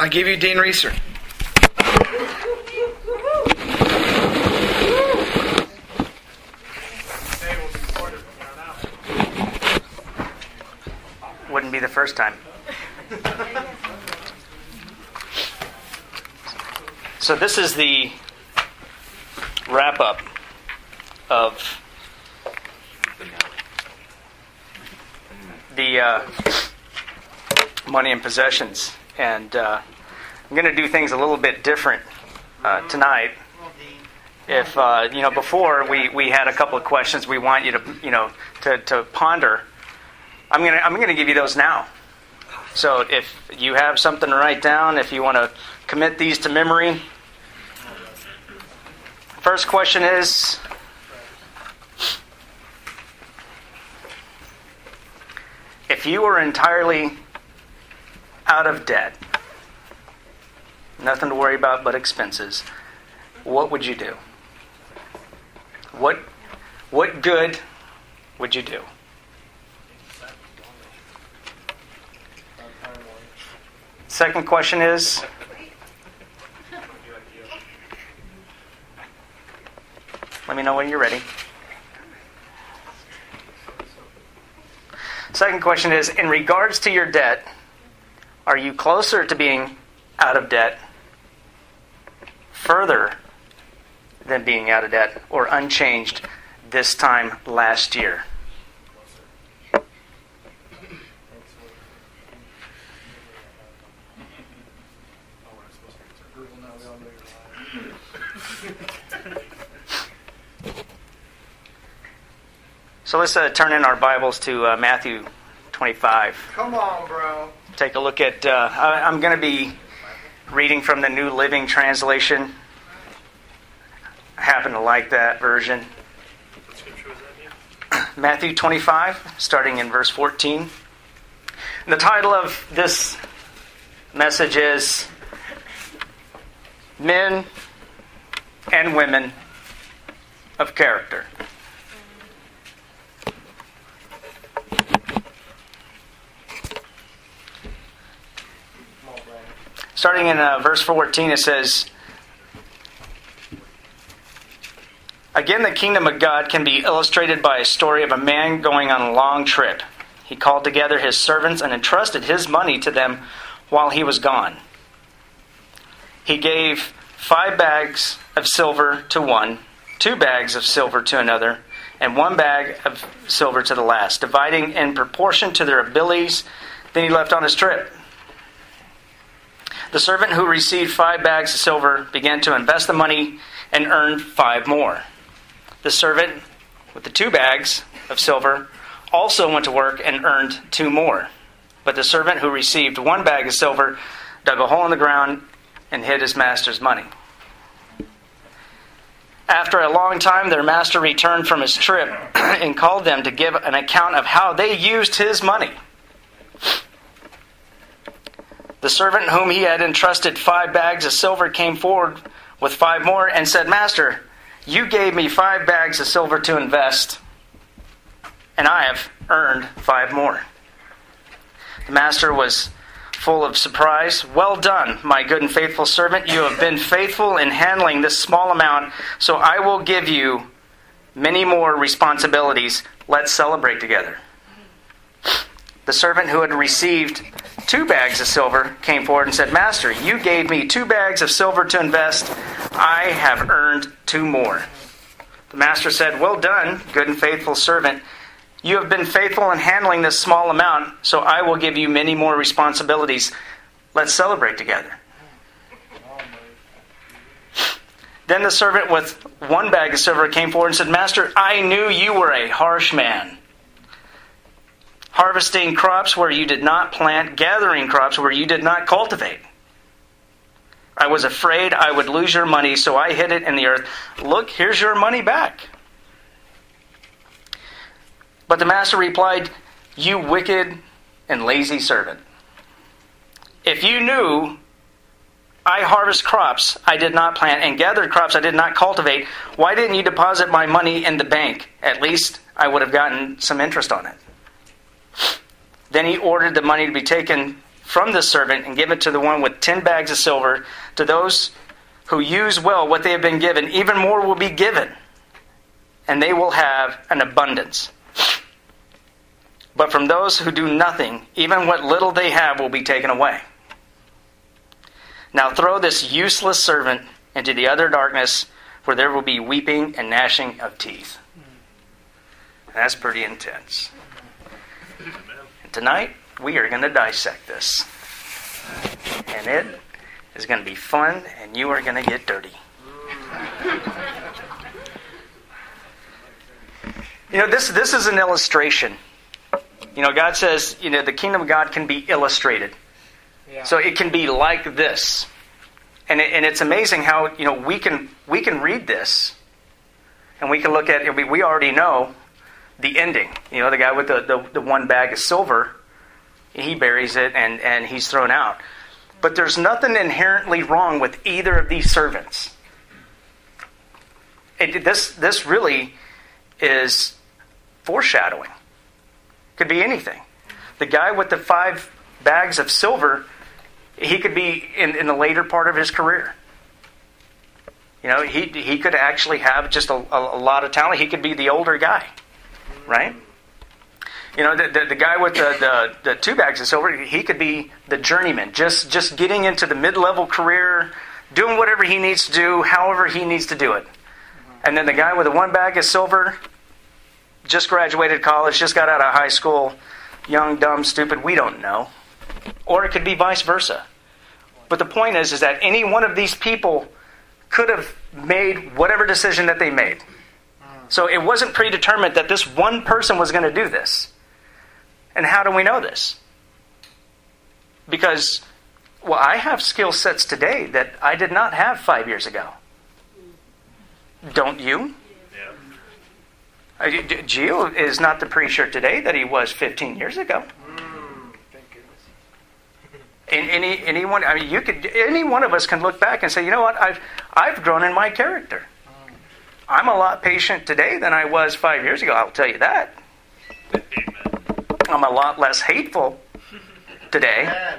I give you Dean Reeser. Wouldn't be the first time. So, this is the wrap up of the uh, money and possessions. And uh, I'm going to do things a little bit different uh, tonight. If uh, you know, before we, we had a couple of questions we want you to you know to, to ponder. I'm gonna I'm gonna give you those now. So if you have something to write down, if you want to commit these to memory. First question is if you were entirely out of debt, nothing to worry about but expenses, what would you do? What what good would you do? Second question is Let me know when you're ready. Second question is In regards to your debt, are you closer to being out of debt, further than being out of debt, or unchanged this time last year? So let's uh, turn in our Bibles to uh, Matthew 25. Come on, bro. Take a look at. Uh, I'm going to be reading from the New Living Translation. I happen to like that version. Matthew 25, starting in verse 14. And the title of this message is Men and Women of Character. Starting in uh, verse 14, it says, Again, the kingdom of God can be illustrated by a story of a man going on a long trip. He called together his servants and entrusted his money to them while he was gone. He gave five bags of silver to one, two bags of silver to another, and one bag of silver to the last, dividing in proportion to their abilities. Then he left on his trip. The servant who received five bags of silver began to invest the money and earned five more. The servant with the two bags of silver also went to work and earned two more. But the servant who received one bag of silver dug a hole in the ground and hid his master's money. After a long time, their master returned from his trip and called them to give an account of how they used his money. The servant whom he had entrusted five bags of silver came forward with five more and said, Master, you gave me five bags of silver to invest, and I have earned five more. The master was full of surprise. Well done, my good and faithful servant. You have been faithful in handling this small amount, so I will give you many more responsibilities. Let's celebrate together. The servant who had received two bags of silver came forward and said, Master, you gave me two bags of silver to invest. I have earned two more. The master said, Well done, good and faithful servant. You have been faithful in handling this small amount, so I will give you many more responsibilities. Let's celebrate together. Then the servant with one bag of silver came forward and said, Master, I knew you were a harsh man harvesting crops where you did not plant, gathering crops where you did not cultivate. I was afraid I would lose your money, so I hid it in the earth. Look, here's your money back. But the master replied, You wicked and lazy servant. If you knew I harvest crops I did not plant and gathered crops I did not cultivate, why didn't you deposit my money in the bank? At least I would have gotten some interest on it. Then he ordered the money to be taken from the servant and give it to the one with ten bags of silver. To those who use well what they have been given, even more will be given, and they will have an abundance. But from those who do nothing, even what little they have will be taken away. Now throw this useless servant into the other darkness, where there will be weeping and gnashing of teeth. That's pretty intense. Tonight, we are going to dissect this. And it is going to be fun, and you are going to get dirty. You know, this, this is an illustration. You know, God says, you know, the kingdom of God can be illustrated. Yeah. So it can be like this. And, it, and it's amazing how, you know, we can, we can read this and we can look at it. We, we already know the ending. You know, the guy with the, the, the one bag of silver, he buries it and, and he's thrown out. But there's nothing inherently wrong with either of these servants. It, this, this really is foreshadowing. Could be anything. The guy with the five bags of silver, he could be in, in the later part of his career. You know, he, he could actually have just a, a, a lot of talent. He could be the older guy, right? You know, the, the, the guy with the, the, the two bags of silver, he could be the journeyman, just, just getting into the mid level career, doing whatever he needs to do, however he needs to do it. And then the guy with the one bag of silver, just graduated college, just got out of high school, young, dumb, stupid, we don't know. Or it could be vice versa. But the point is, is that any one of these people could have made whatever decision that they made. So it wasn't predetermined that this one person was going to do this. And how do we know this? Because, well, I have skill sets today that I did not have five years ago. Don't you? Uh, G- G- is not the preacher today that he was 15 years ago. Thank goodness. And any anyone, I mean, you could any one of us can look back and say, you know what, I've I've grown in my character. I'm a lot patient today than I was five years ago. I'll tell you that. I'm a lot less hateful today Man,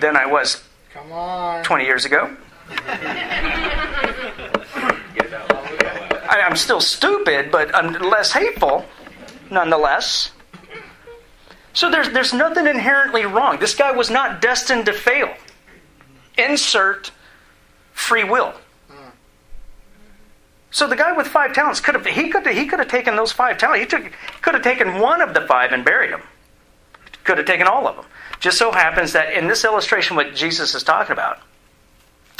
than I was come on. 20 years ago. I, I'm still stupid, but I'm less hateful, nonetheless. So there's there's nothing inherently wrong. This guy was not destined to fail. Insert free will. So the guy with five talents could have he could he could have taken those five talents. He took could have taken one of the five and buried them. Could have taken all of them. Just so happens that in this illustration, what Jesus is talking about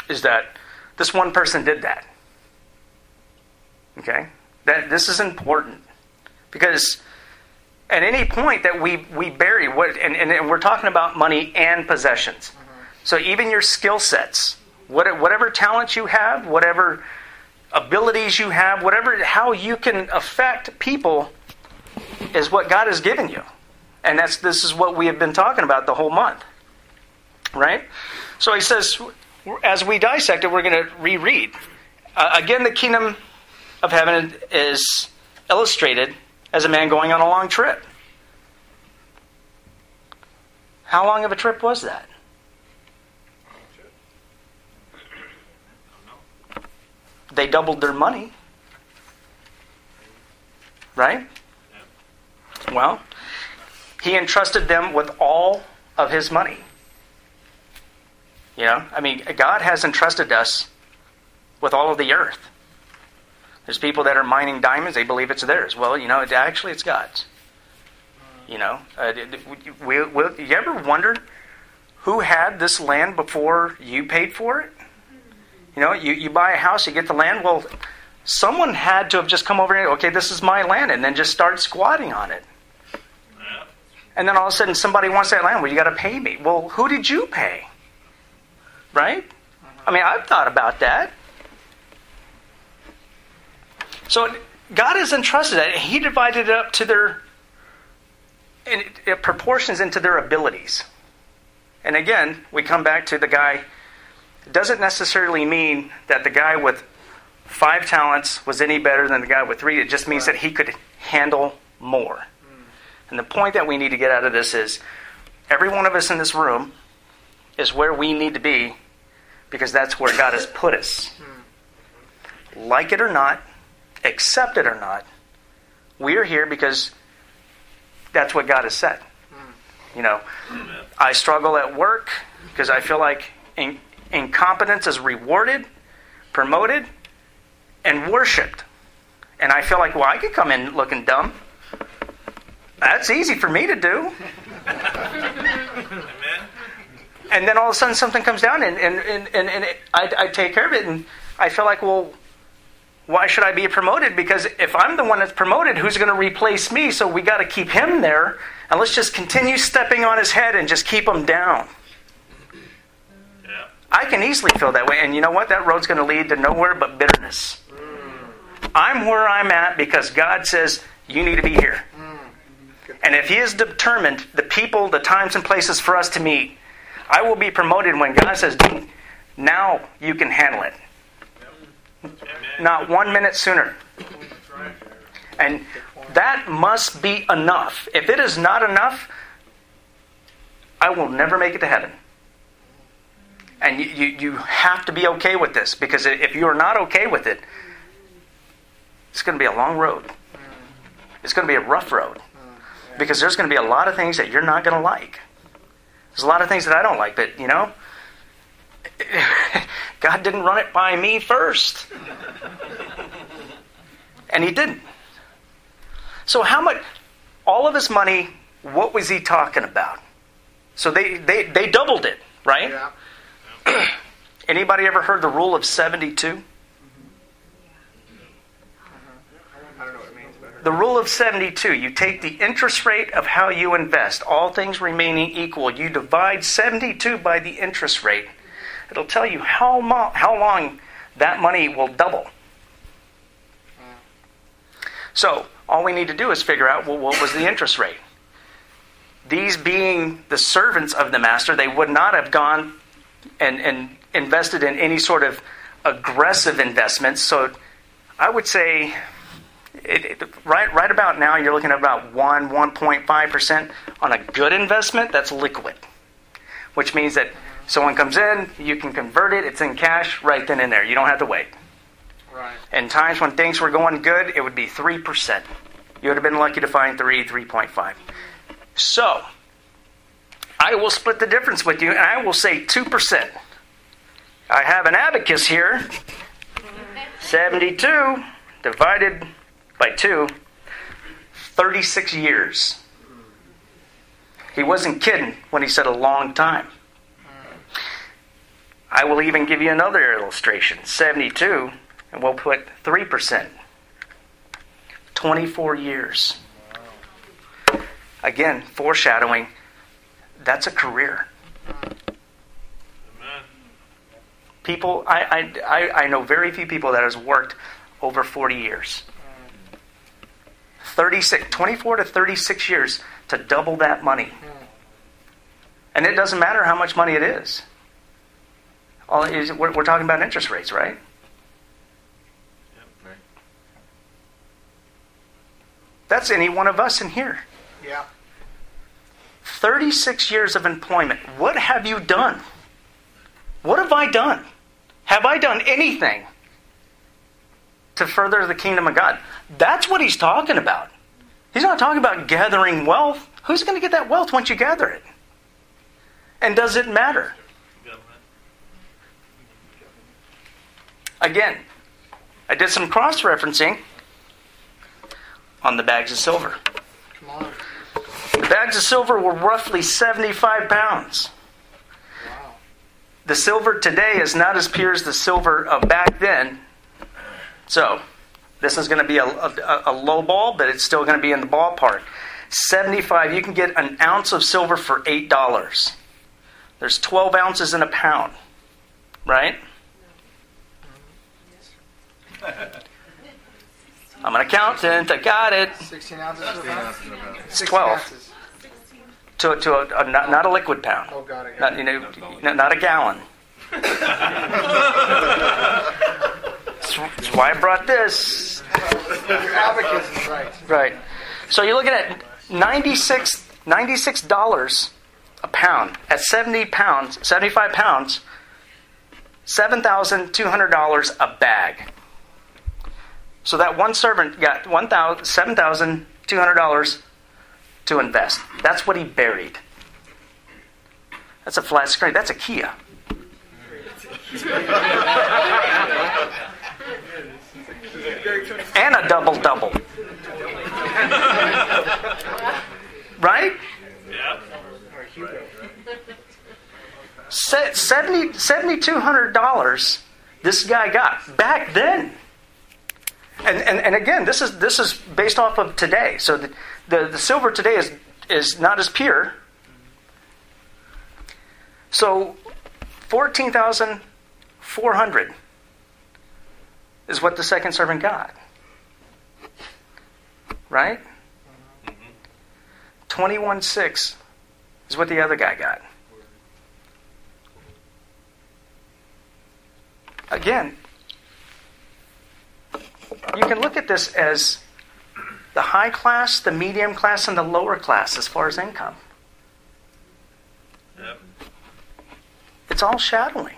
is that this one person did that. Okay, that this is important because at any point that we we bury what and, and, and we're talking about money and possessions. Mm-hmm. So even your skill sets, what, whatever talents you have, whatever abilities you have, whatever how you can affect people is what God has given you. And that's this is what we have been talking about the whole month. Right? So he says as we dissect it we're going to reread. Uh, again the kingdom of heaven is illustrated as a man going on a long trip. How long of a trip was that? They doubled their money. Right? Well, he entrusted them with all of his money. You know, I mean, God has entrusted us with all of the earth. There's people that are mining diamonds; they believe it's theirs. Well, you know, actually, it's God's. You know, uh, will, will, you ever wonder who had this land before you paid for it? You know, you, you buy a house, you get the land. Well, someone had to have just come over and okay, this is my land, and then just start squatting on it. And then all of a sudden, somebody wants that land. Well, you got to pay me. Well, who did you pay? Right? I mean, I've thought about that. So God has entrusted that. He divided it up to their in proportions into their abilities. And again, we come back to the guy. Doesn't necessarily mean that the guy with five talents was any better than the guy with three. It just means that he could handle more. And the point that we need to get out of this is every one of us in this room is where we need to be because that's where God has put us. Like it or not, accept it or not, we are here because that's what God has said. You know, I struggle at work because I feel like incompetence is rewarded, promoted, and worshipped. And I feel like, well, I could come in looking dumb. That's easy for me to do. And then all of a sudden something comes down and, and, and, and, and it, I, I take care of it. And I feel like, well, why should I be promoted? Because if I'm the one that's promoted, who's going to replace me? So we got to keep him there. And let's just continue stepping on his head and just keep him down. I can easily feel that way. And you know what? That road's going to lead to nowhere but bitterness. I'm where I'm at because God says, you need to be here. And if He has determined the people, the times, and places for us to meet, I will be promoted when God says, now you can handle it. Not one minute sooner. And that must be enough. If it is not enough, I will never make it to heaven. And you, you, you have to be okay with this because if you are not okay with it, it's going to be a long road. It's going to be a rough road because there's going to be a lot of things that you're not going to like. There's a lot of things that I don't like, but you know, God didn't run it by me first. And He didn't. So, how much, all of his money, what was he talking about? So, they, they, they doubled it, right? Yeah. Anybody ever heard the rule of 72? I don't know what it means, but I heard The rule of 72, you take the interest rate of how you invest, all things remaining equal, you divide 72 by the interest rate. It'll tell you how, mo- how long that money will double. So, all we need to do is figure out well, what was the interest rate. These being the servants of the master, they would not have gone and, and invested in any sort of aggressive investments. So, I would say it, it, right, right about now, you're looking at about 1, 1.5% on a good investment that's liquid, which means that someone comes in, you can convert it, it's in cash right then and there. You don't have to wait. Right. In times when things were going good, it would be 3%. You would have been lucky to find 3, 3.5. So, I will split the difference with you, and I will say 2%. I have an abacus here. 72 divided by 2, 36 years. He wasn't kidding when he said a long time. I will even give you another illustration 72, and we'll put 3%. 24 years. Again, foreshadowing that's a career. Amen. People, I, I, I, I know very few people that has worked over 40 years. 36, 24 to 36 years to double that money. And it doesn't matter how much money it is. All it is we're, we're talking about interest rates, right? That's any one of us in here. Yeah. 36 years of employment. What have you done? What have I done? Have I done anything to further the kingdom of God? That's what he's talking about. He's not talking about gathering wealth. Who's going to get that wealth once you gather it? And does it matter? Again, I did some cross referencing on the bags of silver. Come on. The bags of silver were roughly 75 pounds. Wow. The silver today is not as pure as the silver of back then. So, this is going to be a, a, a low ball, but it's still going to be in the ballpark. 75, you can get an ounce of silver for $8. There's 12 ounces in a pound, right? I'm an accountant, I got it. 16 ounces of pound? 16 12. Ounces. To, to a, a, not, not a liquid pound. Oh, God. I got Not, you know, not, not a gallon. that's, that's why I brought this. Your abacus is right. Right. So you're looking at 96 $96 a pound. At 70 pounds, 75 pounds, $7,200 a bag. So that one servant got $1,000 $7,200 to invest. That's what he buried. That's a flat screen. That's a Kia. and a double double. right? Yeah. Or Hugo. Se- 70 $7,200 this guy got back then. And, and, and again, this is, this is based off of today. So the, the, the silver today is, is not as pure. So 14,400 is what the second servant got. Right? 21.6 is what the other guy got. Again, you can look at this as the high class, the medium class, and the lower class as far as income. Yep. It's all shadowing.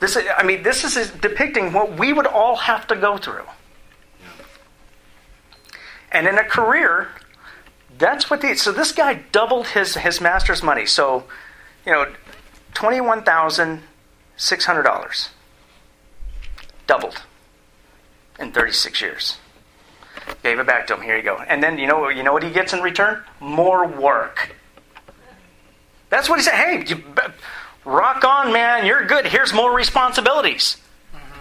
This is, I mean, this is depicting what we would all have to go through. And in a career, that's what the so this guy doubled his his master's money. So, you know, twenty one thousand six hundred dollars. Doubled in thirty six years. Gave it back to him. Here you go. And then you know you know what he gets in return? More work. That's what he said. Hey, you, rock on, man. You're good. Here's more responsibilities.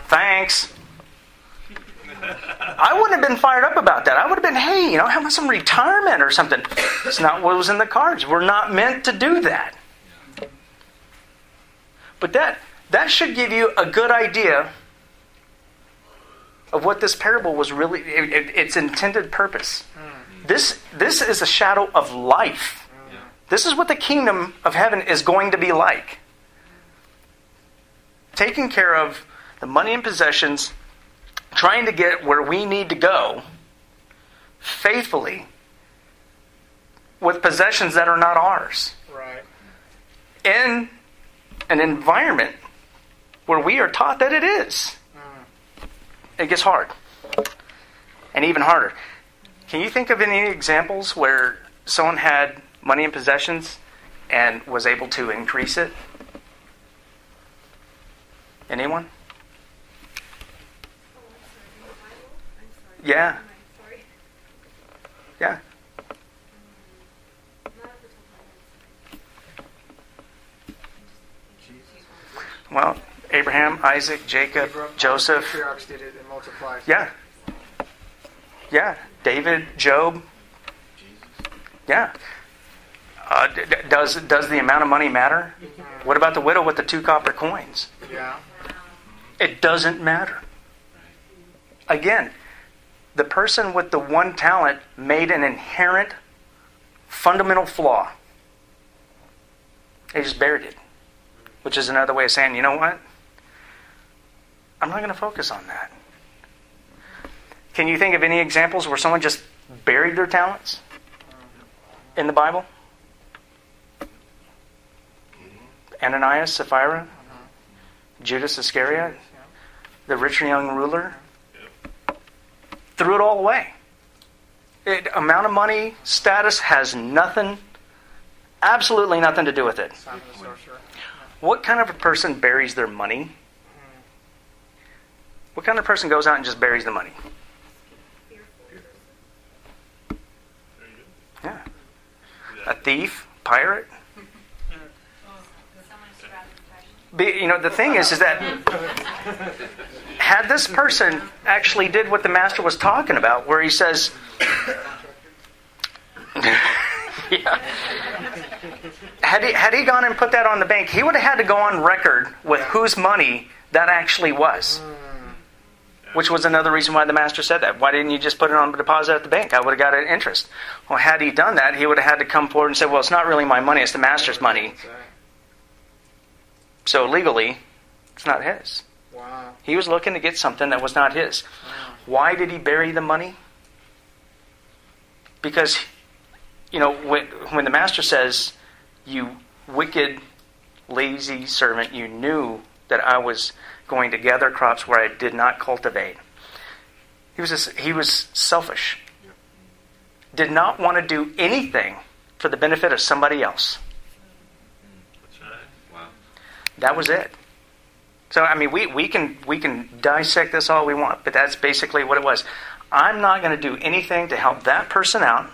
Thanks. I wouldn't have been fired up about that. I would have been, hey, you know, have some retirement or something. It's not what was in the cards. We're not meant to do that. But that that should give you a good idea of what this parable was really it, it, its intended purpose. Hmm. This this is a shadow of life. This is what the kingdom of heaven is going to be like. Taking care of the money and possessions, trying to get where we need to go faithfully with possessions that are not ours Right. in an environment where we are taught that it is. It gets hard. And even harder. Can you think of any examples where someone had money and possessions and was able to increase it? Anyone? Yeah. Yeah. Well, Abraham, Isaac, Jacob, Joseph. Did it and multiplied. Yeah. Yeah. David, Job. Yeah. Uh, d- d- does does the amount of money matter? What about the widow with the two copper coins? Yeah. It doesn't matter. Again, the person with the one talent made an inherent, fundamental flaw. They just buried it, which is another way of saying, you know what? I'm not going to focus on that. Can you think of any examples where someone just buried their talents in the Bible? Ananias, Sapphira, Judas Iscariot, the rich and young ruler, threw it all away. It, amount of money, status has nothing, absolutely nothing to do with it. Simon the sorcerer. What kind of a person buries their money? What kind of person goes out and just buries the money? Yeah. A thief, pirate. You know, the thing is, is that had this person actually did what the master was talking about, where he says, yeah. Had he, had he gone and put that on the bank, he would have had to go on record with whose money that actually was. Which was another reason why the master said that. Why didn't you just put it on deposit at the bank? I would have got an interest. Well, had he done that, he would have had to come forward and say, well, it's not really my money, it's the master's money. So legally, it's not his. Wow. He was looking to get something that was not his. Why did he bury the money? Because, you know, when, when the master says, You wicked, lazy servant, you knew that I was going to gather crops where I did not cultivate. He was, he was selfish. Did not want to do anything for the benefit of somebody else. Wow. That was it. So I mean, we, we can we can dissect this all we want, but that's basically what it was. I'm not going to do anything to help that person out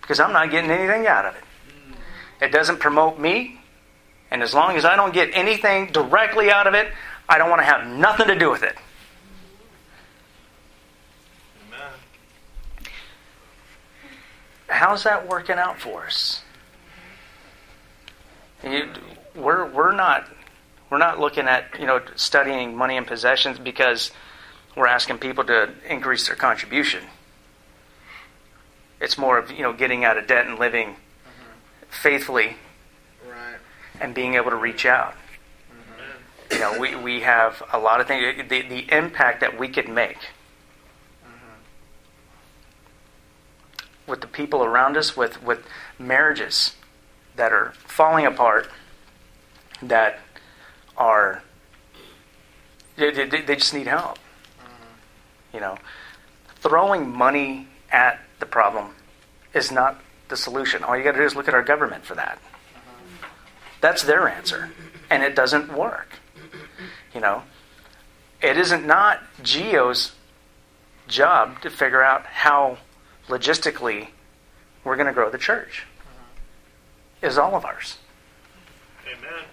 because I'm not getting anything out of it. It doesn't promote me, and as long as I don't get anything directly out of it, I don't want to have nothing to do with it. Amen. How's that working out for us? You, we're we're not we're not looking at you know studying money and possessions because we're asking people to increase their contribution. It's more of you know getting out of debt and living mm-hmm. faithfully Right. and being able to reach out. You know, we, we have a lot of things. The, the impact that we could make with the people around us, with, with marriages that are falling apart, that are, they, they, they just need help. Mm-hmm. You know, throwing money at the problem is not the solution. All you got to do is look at our government for that. Mm-hmm. That's their answer, and it doesn't work. You know, it isn't not Geo's job to figure out how logistically we're going to grow the church. Mm-hmm. It is all of ours. Amen.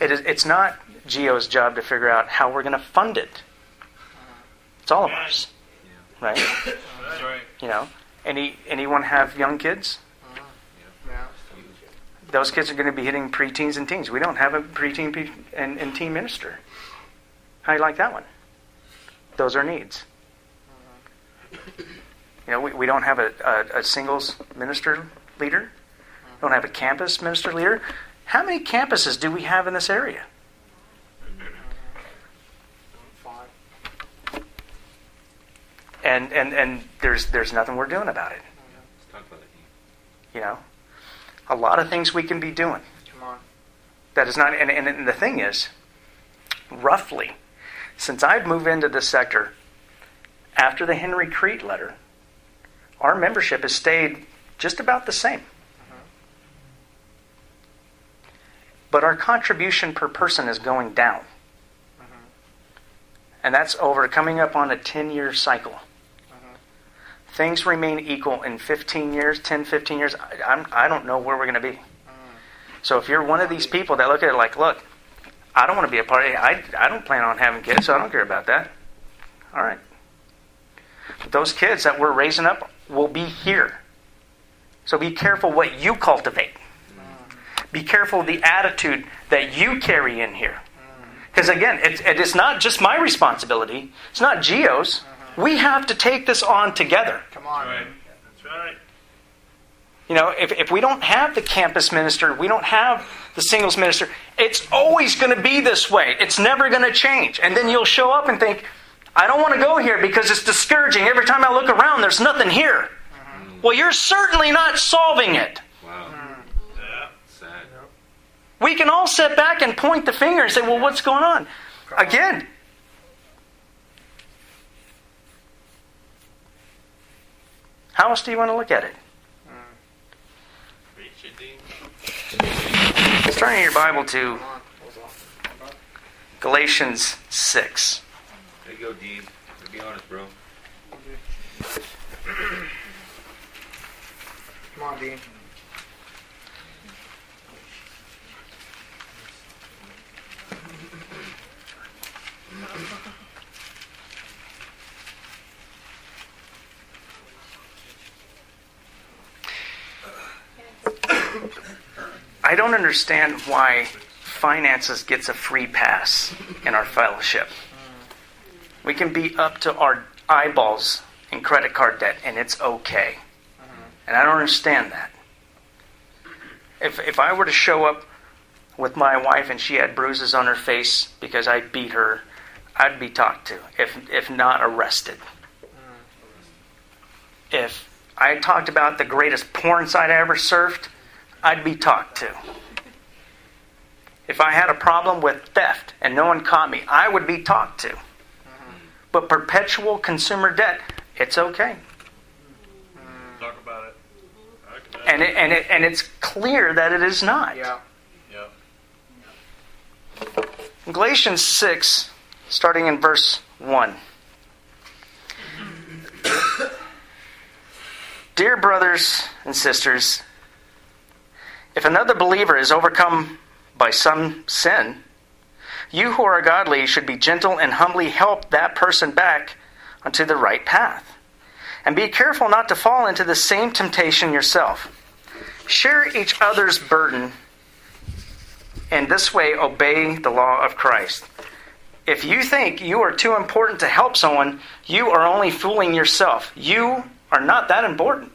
It is. It's not Geo's job to figure out how we're going to fund it. Mm-hmm. It's all of ours, right? That's right. You know, any anyone have young kids? Mm-hmm. Yeah. Those kids are going to be hitting preteens and teens. We don't have a preteen pe- and, and teen minister. How do you like that one? Those are needs. You know, we, we don't have a, a, a singles minister leader. We Don't have a campus minister leader. How many campuses do we have in this area? Five. And and, and there's there's nothing we're doing about it. About it. You know, a lot of things we can be doing. Come on. That is not, and, and, and the thing is, roughly, since I've moved into this sector, after the Henry Kriete letter, our membership has stayed just about the same. But our contribution per person is going down. And that's over coming up on a 10 year cycle. Things remain equal in 15 years, 10, 15 years. I, I'm, I don't know where we're going to be. So if you're one of these people that look at it like, look, I don't want to be a part of it. I, I don't plan on having kids, so I don't care about that. All right. But those kids that we're raising up will be here. So be careful what you cultivate. Be careful of the attitude that you carry in here. Because again, it, it is not just my responsibility, it's not Geo's. We have to take this on together. Come on. Right. That's right. You know, if, if we don't have the campus minister, we don't have the singles minister, it's always going to be this way. It's never going to change. And then you'll show up and think, I don't want to go here because it's discouraging. Every time I look around, there's nothing here. Mm-hmm. Well, you're certainly not solving it. Wow. Mm. Yeah. Sad. We can all sit back and point the finger and say, well, what's going on? Again, how else do you want to look at it? Preach it, Dean. Let's turn in your Bible to Come on. Hold on. Galatians 6. There you go, Dean. To be honest, bro. Come on, Dean. I don't understand why finances gets a free pass in our fellowship. We can be up to our eyeballs in credit card debt and it's okay. And I don't understand that. If, if I were to show up with my wife and she had bruises on her face because I beat her, I'd be talked to, if, if not arrested. If I talked about the greatest porn site I ever surfed, I'd be talked to. If I had a problem with theft and no one caught me, I would be talked to. But perpetual consumer debt, it's okay. Talk about it. And, it, and, it, and it's clear that it is not. Yeah. Yep. Galatians 6, starting in verse 1. Dear brothers and sisters, if another believer is overcome by some sin, you who are godly should be gentle and humbly help that person back onto the right path. And be careful not to fall into the same temptation yourself. Share each other's burden and this way obey the law of Christ. If you think you are too important to help someone, you are only fooling yourself. You are not that important.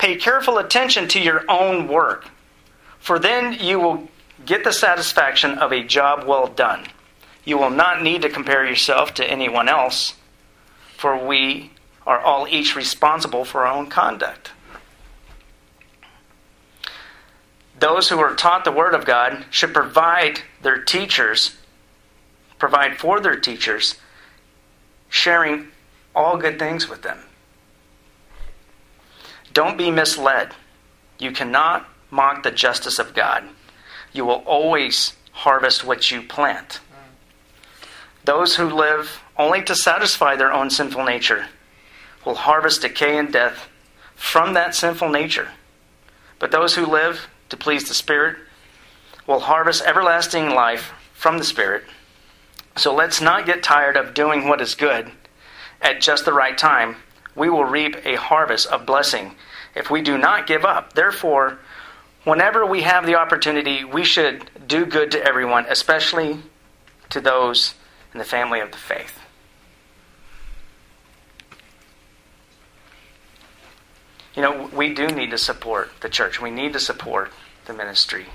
Pay careful attention to your own work, for then you will get the satisfaction of a job well done. You will not need to compare yourself to anyone else, for we are all each responsible for our own conduct. those who are taught the Word of God should provide their teachers, provide for their teachers, sharing all good things with them. Don't be misled. You cannot mock the justice of God. You will always harvest what you plant. Those who live only to satisfy their own sinful nature will harvest decay and death from that sinful nature. But those who live to please the Spirit will harvest everlasting life from the Spirit. So let's not get tired of doing what is good at just the right time. We will reap a harvest of blessing if we do not give up. Therefore, whenever we have the opportunity, we should do good to everyone, especially to those in the family of the faith. You know, we do need to support the church. We need to support the ministry.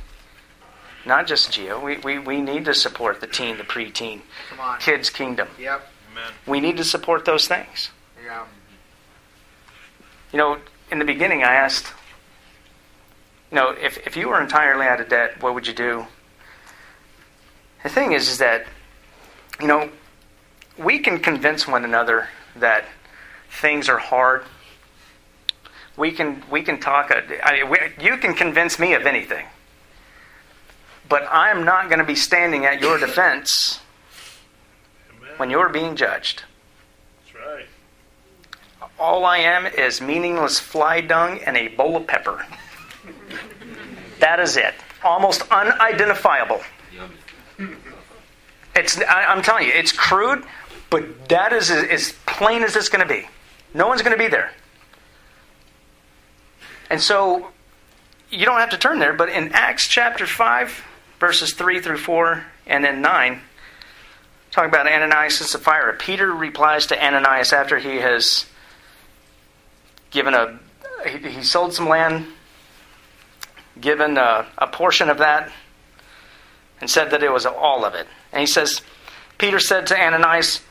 Not just Geo. We, we, we need to support the teen, the preteen, Come on. kids' kingdom. Yep. Amen. We need to support those things. Yeah. You know, in the beginning, I asked, you know, if, if you were entirely out of debt, what would you do? The thing is, is that, you know, we can convince one another that things are hard. We can we can talk. uh, I, we, you can convince me of anything, but I'm not going to be standing at your defense Amen. when you're being judged. That's right. All I am is meaningless fly dung and a bowl of pepper. That is it. Almost unidentifiable. It's, I, I'm telling you, it's crude, but that is as, as plain as it's going to be. No one's going to be there. And so, you don't have to turn there, but in Acts chapter 5, verses 3 through 4, and then 9, talking about Ananias and Sapphira, Peter replies to Ananias after he has given a, he, he sold some land, given a, a portion of that, and said that it was all of it. And he says, Peter said to Ananias,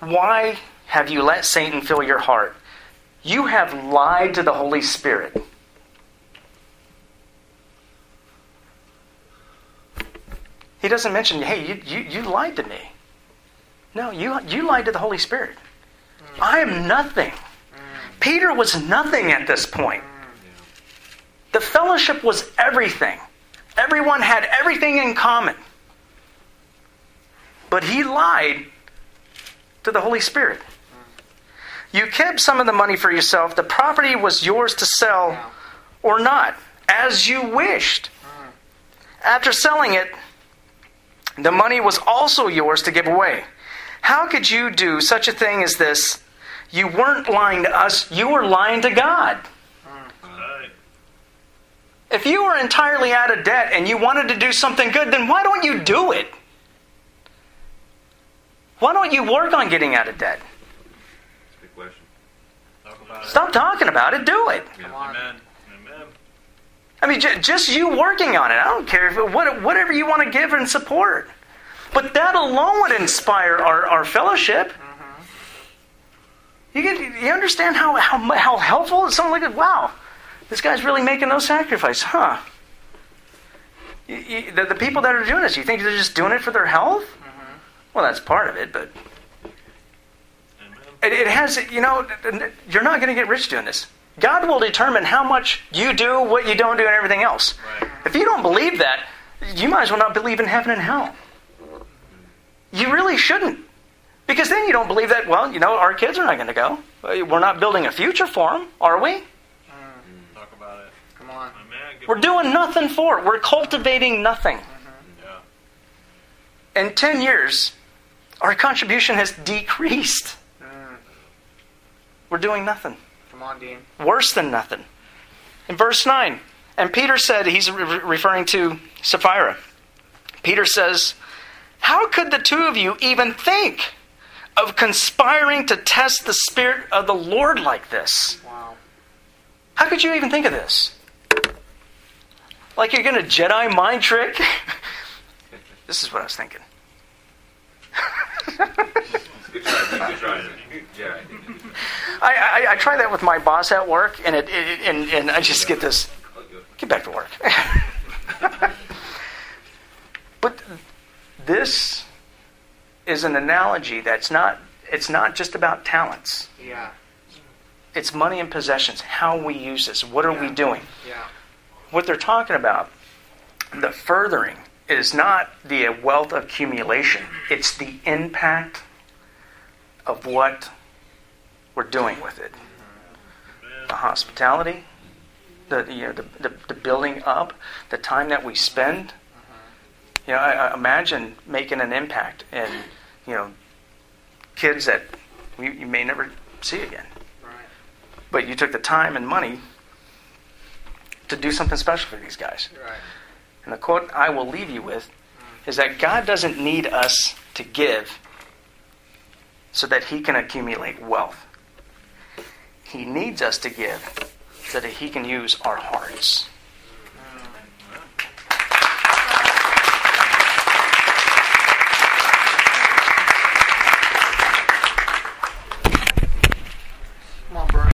Why have you let Satan fill your heart? You have lied to the Holy Spirit. He doesn't mention, hey, you, you, you lied to me. No, you, you lied to the Holy Spirit. Hmm. I am nothing. Peter was nothing at this point. The fellowship was everything. Everyone had everything in common. But he lied to the Holy Spirit. You kept some of the money for yourself. The property was yours to sell or not, as you wished. After selling it, the money was also yours to give away. How could you do such a thing as this? You weren't lying to us, you were lying to God. If you were entirely out of debt and you wanted to do something good, then why don't you do it? Why don't you work on getting out of debt? Talk about it. Stop talking about it, do it. On. Amen. Amen. I mean, just you working on it. I don't care if what, whatever you want to give and support. But that alone would inspire our, our fellowship. You, get, you understand how, how, how helpful it's something like that? Wow, This guy's really making no sacrifice, huh? You, you, the, the people that are doing this, you think they're just doing it for their health? Mm-hmm. Well, that's part of it, but it, it has, you know, you're not going to get rich doing this. God will determine how much you do, what you don't do, and everything else. Right. If you don't believe that, you might as well not believe in heaven and hell. You really shouldn't. Because then you don't believe that, well, you know, our kids are not going to go. Uh, we're not building a future for them, are we? Mm. Talk about it. Come on. Amen. We're doing nothing for it. We're cultivating nothing. Yeah. In 10 years, our contribution has decreased. Mm. We're doing nothing. Come on, Dean. worse than nothing. In verse 9, and Peter said, he's re- referring to Sapphira. Peter says, How could the two of you even think of conspiring to test the Spirit of the Lord like this? Wow. How could you even think of this? Like you're going to Jedi mind trick? this is what I was thinking. Good try, Dean, good try. Yeah. I, I, I try that with my boss at work, and, it, it, and, and I just get this get back to work. but this is an analogy that's not it's not just about talents. Yeah. It's money and possessions. How we use this. What are we doing? Yeah. What they're talking about, the furthering is not the wealth accumulation. It's the impact of what we're doing with it. Mm-hmm. The hospitality, the you know the, the, the building up, the time that we spend. Mm-hmm. You know, I, I imagine making an impact in you know kids that you, you may never see again, Right. but you took the time and money to do something special for these guys. Right. And the quote I will leave you with is that God doesn't need us to give so that He can accumulate wealth. He needs us to give so that He can use our hearts.